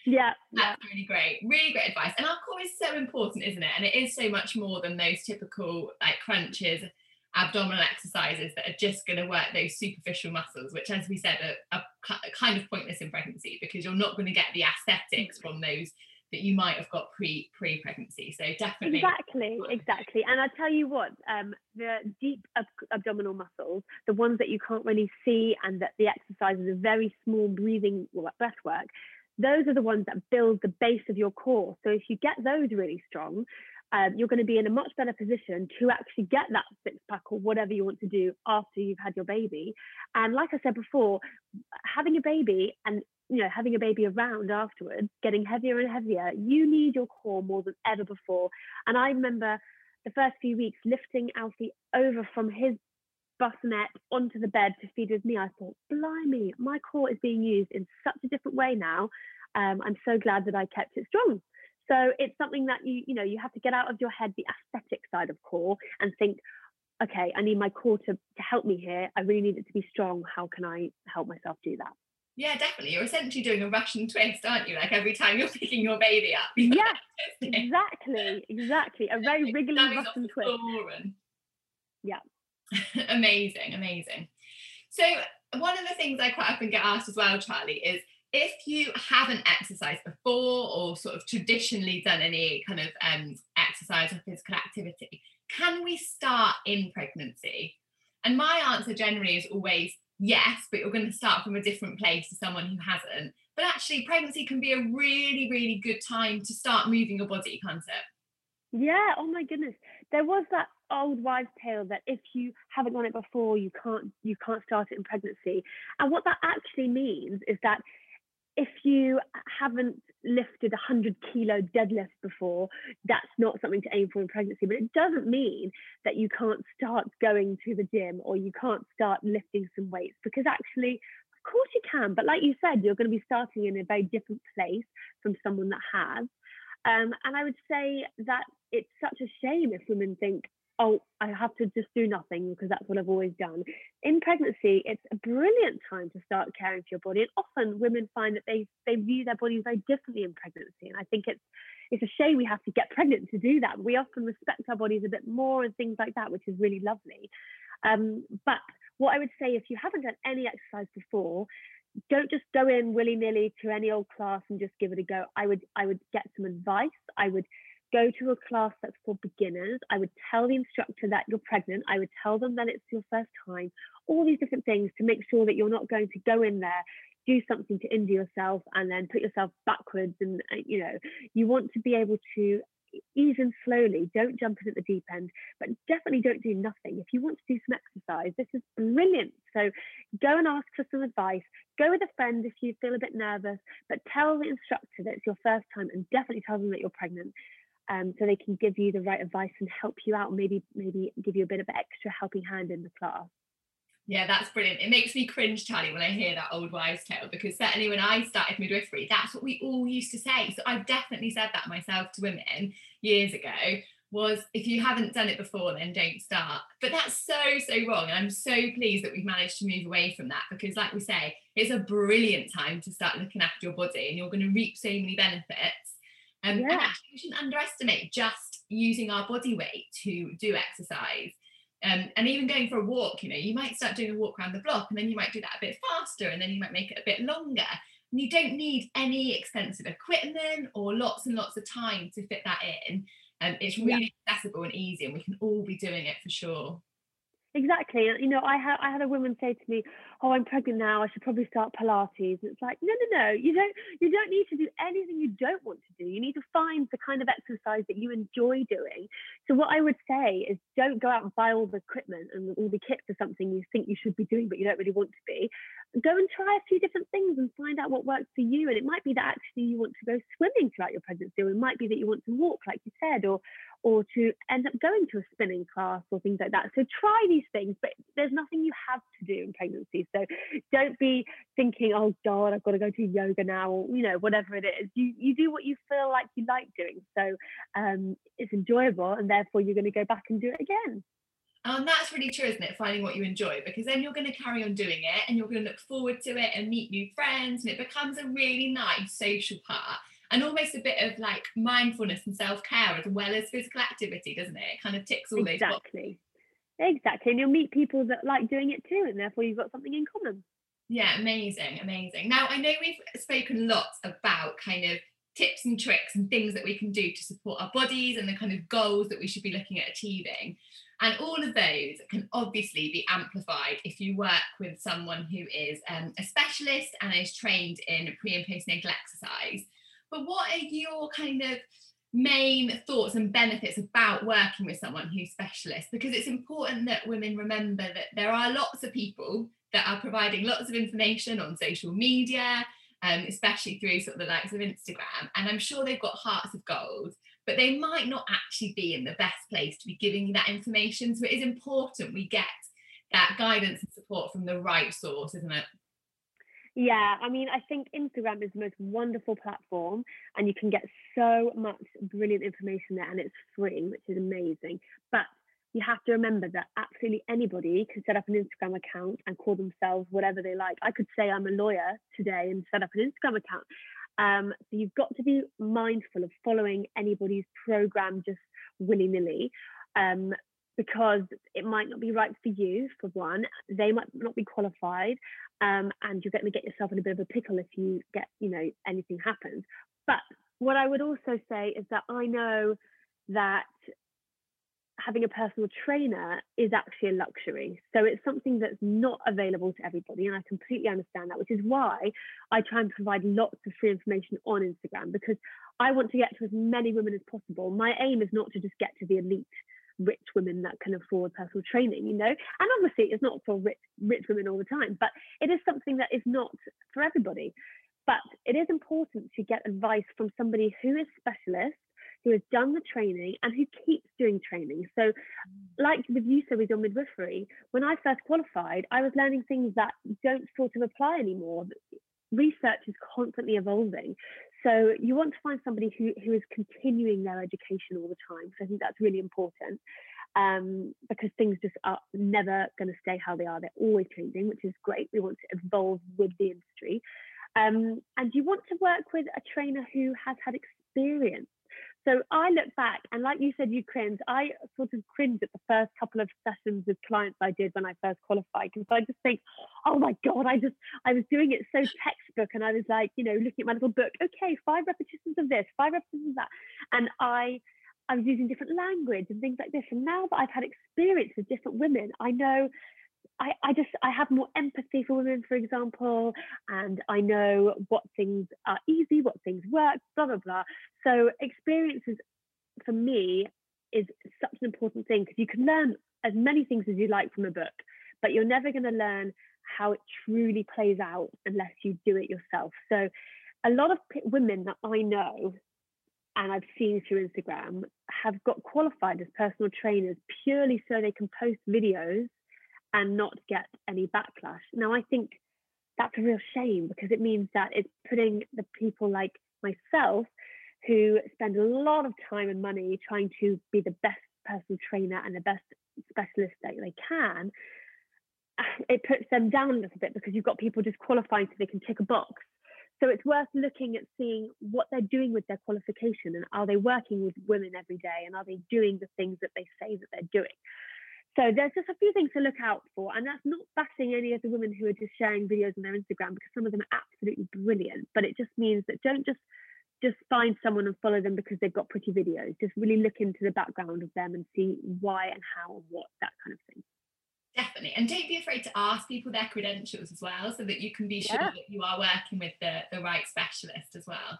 Yeah, that's yeah. really great. Really great advice. And our core is so important, isn't it? And it is so much more than those typical like crunches, abdominal exercises that are just going to work those superficial muscles, which, as we said, are, are kind of pointless in pregnancy because you're not going to get the aesthetics from those that you might have got pre pre pregnancy. So definitely exactly, exactly. And I tell you what, um, the deep ab- abdominal muscles, the ones that you can't really see, and that the exercises are very small breathing breath work. Those are the ones that build the base of your core. So if you get those really strong, um, you're going to be in a much better position to actually get that six pack or whatever you want to do after you've had your baby. And like I said before, having a baby and you know having a baby around afterwards, getting heavier and heavier, you need your core more than ever before. And I remember the first few weeks lifting Alfie over from his bassinet onto the bed to feed with me. I thought, blimey, my core is being used in such a different way now. Um, I'm so glad that I kept it strong. So it's something that you, you know, you have to get out of your head the aesthetic side of core and think, okay, I need my core to, to help me here. I really need it to be strong. How can I help myself do that? Yeah, definitely. You're essentially doing a Russian twist, aren't you? Like every time you're picking your baby up. Yes, exactly, exactly. A very wriggly Russian twist. And... Yeah. amazing, amazing. So one of the things I quite often get asked as well, Charlie, is if you haven't exercised before or sort of traditionally done any kind of um, exercise or physical activity, can we start in pregnancy? And my answer generally is always yes, but you're going to start from a different place to someone who hasn't. But actually, pregnancy can be a really, really good time to start moving your body, can't it? Yeah. Oh my goodness. There was that old wives' tale that if you haven't done it before, you can't you can't start it in pregnancy. And what that actually means is that if you haven't lifted a 100 kilo deadlift before, that's not something to aim for in pregnancy. But it doesn't mean that you can't start going to the gym or you can't start lifting some weights because actually, of course, you can. But like you said, you're going to be starting in a very different place from someone that has. Um, and I would say that it's such a shame if women think, oh, I have to just do nothing because that's what I've always done. In pregnancy, it's a brilliant time to start caring for your body. And often women find that they they view their bodies very differently in pregnancy. And I think it's it's a shame we have to get pregnant to do that. We often respect our bodies a bit more and things like that, which is really lovely. Um, but what I would say if you haven't done any exercise before, don't just go in willy-nilly to any old class and just give it a go. I would I would get some advice. I would go to a class that's for beginners. I would tell the instructor that you're pregnant. I would tell them that it's your first time, all these different things to make sure that you're not going to go in there, do something to injure yourself, and then put yourself backwards. And, uh, you know, you want to be able to ease in slowly. Don't jump in at the deep end, but definitely don't do nothing. If you want to do some exercise, this is brilliant. So go and ask for some advice. Go with a friend if you feel a bit nervous, but tell the instructor that it's your first time and definitely tell them that you're pregnant um, so they can give you the right advice and help you out, maybe maybe give you a bit of extra helping hand in the class. Yeah, that's brilliant. It makes me cringe, Charlie, when I hear that old wives' tale because certainly when I started midwifery, that's what we all used to say. So I've definitely said that myself to women years ago. Was if you haven't done it before, then don't start. But that's so, so wrong. And I'm so pleased that we've managed to move away from that because, like we say, it's a brilliant time to start looking after your body and you're going to reap so many benefits um, yeah. And actually, we shouldn't underestimate just using our body weight to do exercise. Um, and even going for a walk, you know, you might start doing a walk around the block and then you might do that a bit faster and then you might make it a bit longer. And you don't need any expensive equipment or lots and lots of time to fit that in. And um, it's really yeah. accessible and easy, and we can all be doing it for sure. Exactly. You know, I had I had a woman say to me, "Oh, I'm pregnant now. I should probably start Pilates." And it's like, no, no, no. You don't. You don't need to do anything you don't want to do. You need to find the kind of exercise that you enjoy doing. So what I would say is, don't go out and buy all the equipment and all the kit for something you think you should be doing, but you don't really want to be. Go and try a few different things and find out what works for you. And it might be that actually you want to go swimming throughout your pregnancy, or it might be that you want to walk, like you said, or or to end up going to a spinning class or things like that. So try these things, but there's nothing you have to do in pregnancy. So don't be thinking, oh God, I've got to go to yoga now, or you know, whatever it is. You you do what you feel like you like doing. So um, it's enjoyable, and therefore you're going to go back and do it again. And that's really true, isn't it? Finding what you enjoy, because then you're going to carry on doing it and you're going to look forward to it and meet new friends, and it becomes a really nice social part and almost a bit of like mindfulness and self-care as well as physical activity doesn't it it kind of ticks all exactly those exactly and you'll meet people that like doing it too and therefore you've got something in common Yeah, amazing, amazing. Now, I know we've spoken lots about kind of tips and tricks and things that we can do to support our bodies and the kind of goals that we should be looking at achieving. And all of those can obviously be amplified if you work with someone who is um, a specialist and is trained in pre and postnatal exercise. But what are your kind of main thoughts and benefits about working with someone who's specialist? Because it's important that women remember that there are lots of people that are providing lots of information on social media, um, especially through sort of the likes of Instagram. And I'm sure they've got hearts of gold, but they might not actually be in the best place to be giving you that information. So it is important we get that guidance and support from the right source, isn't it? Yeah, I mean, I think Instagram is the most wonderful platform, and you can get so much brilliant information there, and it's free, which is amazing. But you have to remember that absolutely anybody can set up an Instagram account and call themselves whatever they like. I could say I'm a lawyer today and set up an Instagram account. Um, so you've got to be mindful of following anybody's program just willy nilly. Um, because it might not be right for you, for one, they might not be qualified, um, and you're going to get yourself in a bit of a pickle if you get, you know, anything happens. But what I would also say is that I know that having a personal trainer is actually a luxury. So it's something that's not available to everybody. And I completely understand that, which is why I try and provide lots of free information on Instagram because I want to get to as many women as possible. My aim is not to just get to the elite rich women that can afford personal training, you know. And obviously it's not for rich rich women all the time, but it is something that is not for everybody. But it is important to get advice from somebody who is specialist who has done the training and who keeps doing training. So, like with you, so with your midwifery, when I first qualified, I was learning things that don't sort of apply anymore. Research is constantly evolving. So you want to find somebody who, who is continuing their education all the time. So I think that's really important um, because things just are never going to stay how they are. They're always changing, which is great. We want to evolve with the industry. Um, and you want to work with a trainer who has had experience so I look back and like you said, you cringe. I sort of cringe at the first couple of sessions with clients I did when I first qualified because I just think, oh my God, I just, I was doing it so textbook and I was like, you know, looking at my little book, okay, five repetitions of this, five repetitions of that. And I, I was using different language and things like this. And now that I've had experience with different women, I know I, I just I have more empathy for women, for example, and I know what things are easy, what things work, blah blah blah. So experiences for me is such an important thing because you can learn as many things as you like from a book, but you're never going to learn how it truly plays out unless you do it yourself. So a lot of p- women that I know and I've seen through Instagram have got qualified as personal trainers purely so they can post videos and not get any backlash. Now, I think that's a real shame because it means that it's putting the people like myself who spend a lot of time and money trying to be the best personal trainer and the best specialist that they can. It puts them down a little bit because you've got people just qualifying so they can tick a box. So it's worth looking at seeing what they're doing with their qualification and are they working with women every day and are they doing the things that they say that they're doing. So there's just a few things to look out for, and that's not bashing any of the women who are just sharing videos on their Instagram because some of them are absolutely brilliant. But it just means that don't just just find someone and follow them because they've got pretty videos. Just really look into the background of them and see why and how and what that kind of thing. Definitely, and don't be afraid to ask people their credentials as well, so that you can be sure yeah. that you are working with the the right specialist as well.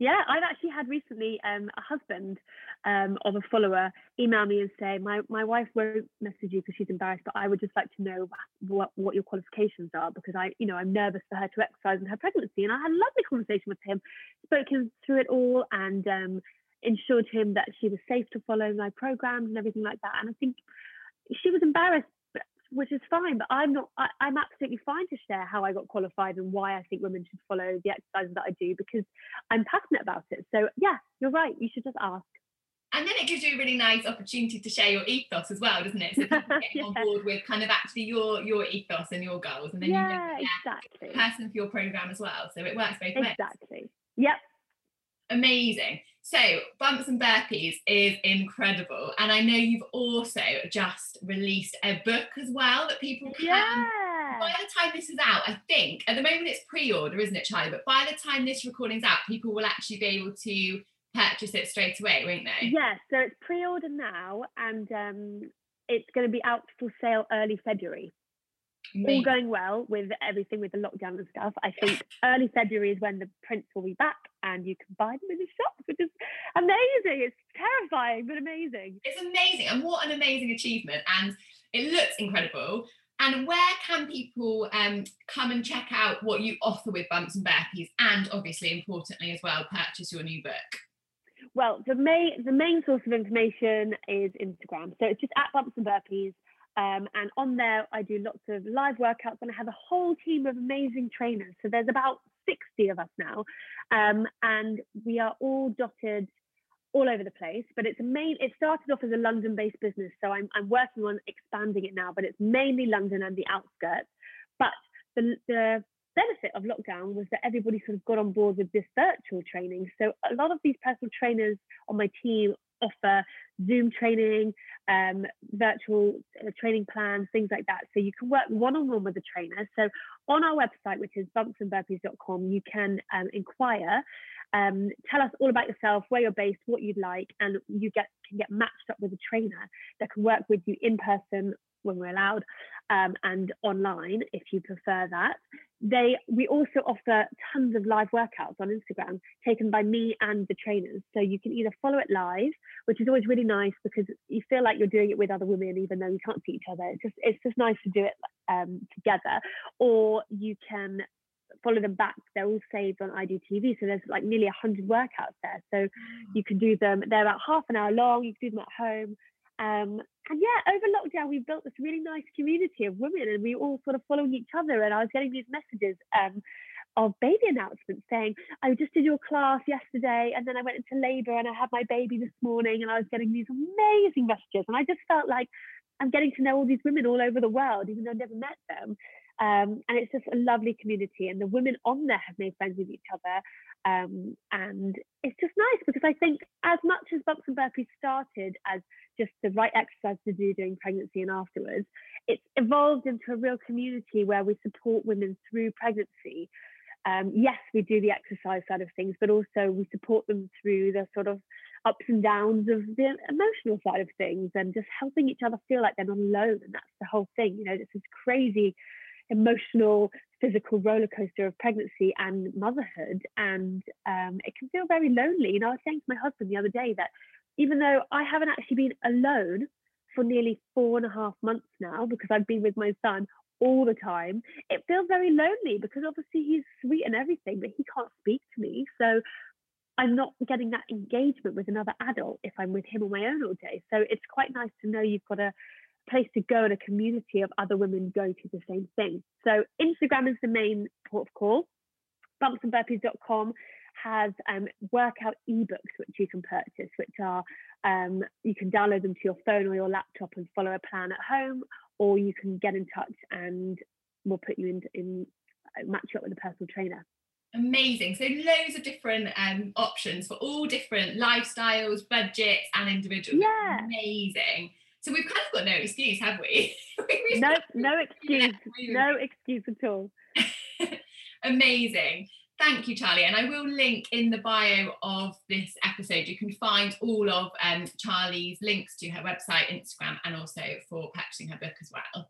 Yeah, I've actually had recently um, a husband um, of a follower email me and say, my, my wife won't message you because she's embarrassed, but I would just like to know what, what your qualifications are because I, you know, I'm nervous for her to exercise in her pregnancy. And I had a lovely conversation with him, spoke him through it all and um, ensured him that she was safe to follow my programs and everything like that. And I think she was embarrassed which is fine. But I'm not. I, am absolutely fine to share how I got qualified and why I think women should follow the exercises that I do because I'm passionate about it. So yeah, you're right. You should just ask. And then it gives you a really nice opportunity to share your ethos as well, doesn't it? So people get yeah. on board with kind of actually your your ethos and your goals, and then yeah, you get exactly. person for your program as well. So it works both ways. Exactly. Yep. Amazing. So, Bumps and Burpees is incredible. And I know you've also just released a book as well that people can yeah. by the time this is out, I think at the moment it's pre-order, isn't it, Charlie? But by the time this recording's out, people will actually be able to purchase it straight away, won't they? Yeah, so it's pre-order now, and um, it's going to be out for sale early February. Amazing. All going well with everything with the lockdown and stuff. I think early February is when the prints will be back, and you can buy them in the shops, which is amazing. It's terrifying, but amazing. It's amazing, and what an amazing achievement! And it looks incredible. And where can people um, come and check out what you offer with Bumps and Burpees, and obviously, importantly as well, purchase your new book? Well, the main the main source of information is Instagram. So it's just at Bumps and Burpees. Um, and on there, I do lots of live workouts, and I have a whole team of amazing trainers. So there's about 60 of us now, um, and we are all dotted all over the place. But it's main. It started off as a London-based business, so I'm I'm working on expanding it now. But it's mainly London and the outskirts. But the the benefit of lockdown was that everybody sort of got on board with this virtual training. So a lot of these personal trainers on my team offer Zoom training, um, virtual uh, training plans, things like that. So you can work one on one with a trainer. So on our website, which is bumpsandburpees.com, you can um, inquire. Um, tell us all about yourself, where you're based, what you'd like, and you get can get matched up with a trainer that can work with you in person when we're allowed um, and online if you prefer that they we also offer tons of live workouts on instagram taken by me and the trainers. So you can either follow it live which is always really nice because you feel like you're doing it with other women even though you can't see each other. It's just it's just nice to do it um, together. Or you can follow them back. They're all saved on igtv so there's like nearly 100 workouts there. So you can do them. They're about half an hour long. You can do them at home um, and yeah, over lockdown, we built this really nice community of women and we all sort of following each other. And I was getting these messages um, of baby announcements saying, I just did your class yesterday and then I went into labor and I had my baby this morning. And I was getting these amazing messages. And I just felt like I'm getting to know all these women all over the world, even though I've never met them. Um, and it's just a lovely community. And the women on there have made friends with each other. Um, and it's just nice because I think as much as Bumps and Burpees started as just the right exercise to do during pregnancy and afterwards, it's evolved into a real community where we support women through pregnancy. Um, yes, we do the exercise side of things, but also we support them through the sort of ups and downs of the emotional side of things and just helping each other feel like they're not alone. And that's the whole thing. You know, this is crazy emotional, physical roller coaster of pregnancy and motherhood. And um, it can feel very lonely. Know, I was saying to my husband the other day that even though I haven't actually been alone for nearly four and a half months now, because I've been with my son all the time, it feels very lonely because obviously he's sweet and everything, but he can't speak to me. So I'm not getting that engagement with another adult if I'm with him on my own all day. So it's quite nice to know you've got a place to go and a community of other women go to the same thing. So Instagram is the main port of call. Bumpsandburpees.com has um, workout ebooks which you can purchase, which are um, you can download them to your phone or your laptop and follow a plan at home, or you can get in touch and we'll put you in, in uh, match you up with a personal trainer. Amazing. So loads of different um, options for all different lifestyles, budgets, and individuals. Yeah. Amazing. So we've kind of got no excuse, have we? no, no excuse. No excuse at all. Amazing. Thank you, Charlie. And I will link in the bio of this episode. You can find all of um, Charlie's links to her website, Instagram, and also for purchasing her book as well.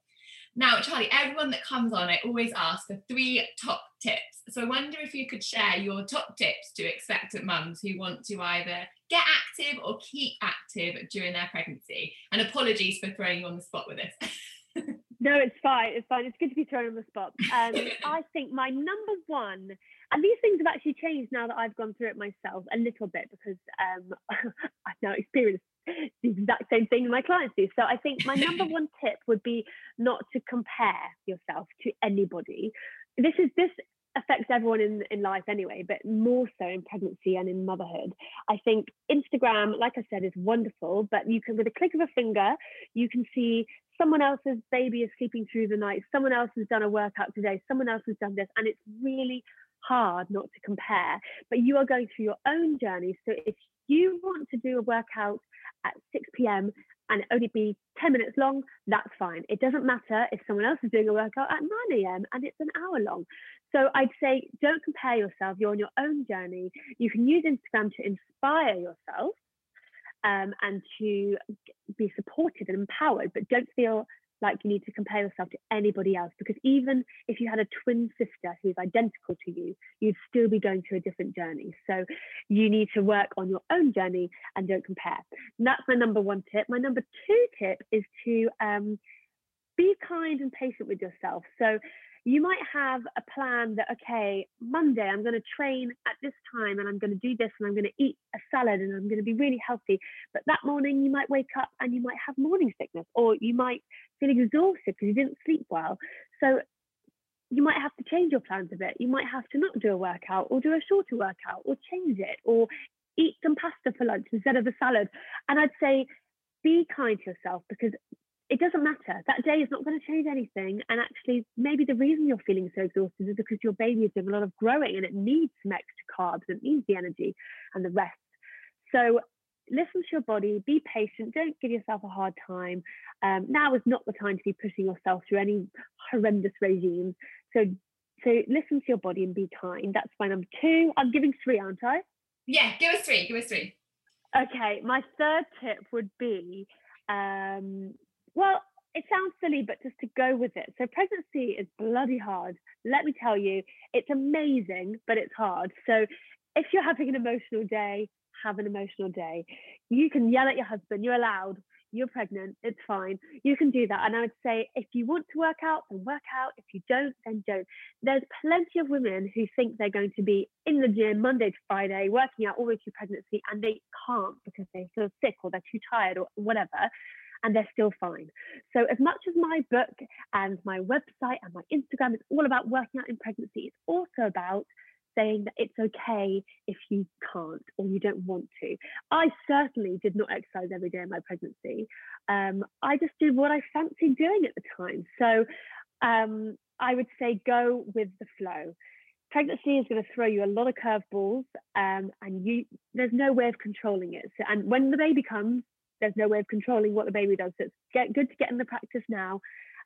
Now, Charlie, everyone that comes on, I always ask for three top tips. So I wonder if you could share your top tips to expectant mums who want to either get active or keep active during their pregnancy. And apologies for throwing you on the spot with this. no, it's fine. It's fine. It's good to be thrown on the spot. Um, I think my number one, and these things have actually changed now that I've gone through it myself a little bit because um, I've now experienced the exact same thing my clients do. So I think my number one tip would be not to compare yourself to anybody. This is this affects everyone in, in life anyway, but more so in pregnancy and in motherhood. I think Instagram, like I said, is wonderful, but you can, with a click of a finger, you can see someone else's baby is sleeping through the night, someone else has done a workout today, someone else has done this, and it's really hard not to compare. But you are going through your own journey. So if you want to do a workout at 6 p.m. and it only be 10 minutes long, that's fine. It doesn't matter if someone else is doing a workout at 9 a.m. and it's an hour long. So I'd say don't compare yourself. You're on your own journey. You can use Instagram to inspire yourself um, and to be supported and empowered, but don't feel like you need to compare yourself to anybody else because even if you had a twin sister who's identical to you, you'd still be going through a different journey. So you need to work on your own journey and don't compare. And that's my number one tip. My number two tip is to um, be kind and patient with yourself. So you might have a plan that okay monday i'm going to train at this time and i'm going to do this and i'm going to eat a salad and i'm going to be really healthy but that morning you might wake up and you might have morning sickness or you might feel exhausted because you didn't sleep well. So you might have to change your plans a bit. You might have to not do a workout or do a shorter workout or change it or eat some pasta for lunch instead of a salad. And i'd say be kind to yourself because it doesn't matter. That day is not going to change anything. And actually, maybe the reason you're feeling so exhausted is because your baby is doing a lot of growing and it needs some extra carbs, it needs the energy and the rest. So listen to your body, be patient, don't give yourself a hard time. Um, now is not the time to be pushing yourself through any horrendous regimes. So so listen to your body and be kind. That's my number two. I'm giving three, aren't I? Yeah, give us three. Give us three. Okay, my third tip would be um, well, it sounds silly, but just to go with it. So, pregnancy is bloody hard. Let me tell you, it's amazing, but it's hard. So, if you're having an emotional day, have an emotional day. You can yell at your husband, you're allowed. You're pregnant, it's fine. You can do that. And I would say if you want to work out, then work out. If you don't, then don't. There's plenty of women who think they're going to be in the gym Monday to Friday, working out all the way through pregnancy, and they can't because they feel sick or they're too tired or whatever and they're still fine. So, as much as my book and my website and my Instagram is all about working out in pregnancy, it's also about saying that it's okay if you can't or you don't want to. I certainly did not exercise every day in my pregnancy. Um, I just did what I fancied doing at the time. So, um, I would say go with the flow pregnancy is going to throw you a lot of curveballs um, and you there's no way of controlling it so, and when the baby comes there's no way of controlling what the baby does. So it's get, good to get in the practice now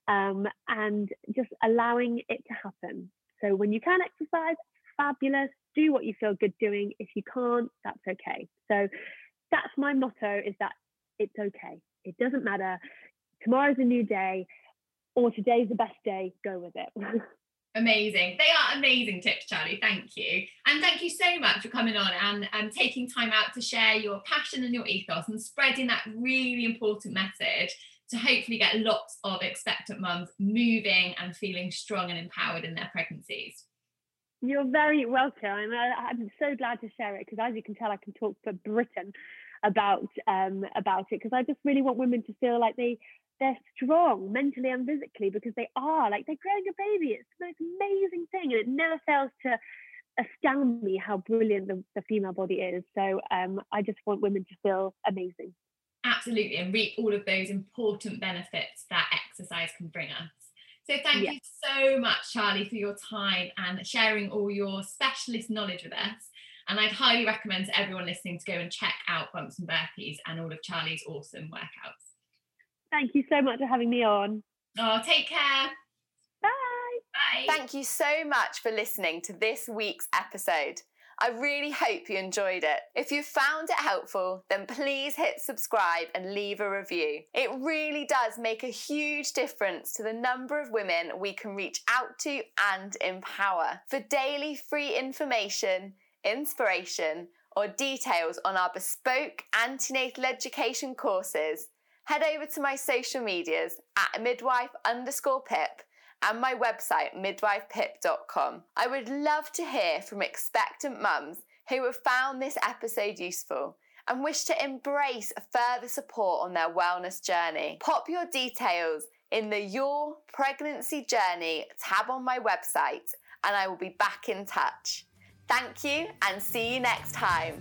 um, and just allowing it to happen. So when you can exercise, fabulous. Do what you feel good doing. If you can't, that's okay. So that's my motto is that it's okay. It doesn't matter. Tomorrow's a new day or today's the best day. Go with it. Amazing. They are amazing tips, Charlie. Thank you. And thank you so much for coming on and, and taking time out to share your passion and your ethos and spreading that really important message to hopefully get lots of expectant mums moving and feeling strong and empowered in their pregnancies. You're very welcome. I'm, I'm so glad to share it because, as you can tell, I can talk for Britain about um, about it because I just really want women to feel like they they're strong mentally and physically because they are like they're growing a baby. It's the most amazing thing, and it never fails to astound me how brilliant the, the female body is. So um, I just want women to feel amazing. Absolutely, and reap all of those important benefits that exercise can bring us. So thank you so much, Charlie, for your time and sharing all your specialist knowledge with us. And I'd highly recommend to everyone listening to go and check out Bumps and Burpees and all of Charlie's awesome workouts. Thank you so much for having me on. Oh, take care. Bye. Bye. Thank you so much for listening to this week's episode. I really hope you enjoyed it. If you found it helpful, then please hit subscribe and leave a review. It really does make a huge difference to the number of women we can reach out to and empower. For daily free information, inspiration, or details on our bespoke antenatal education courses, head over to my social medias at midwife underscore pip and my website, midwifepip.com. I would love to hear from expectant mums who have found this episode useful and wish to embrace further support on their wellness journey. Pop your details in the Your Pregnancy Journey tab on my website and I will be back in touch. Thank you and see you next time.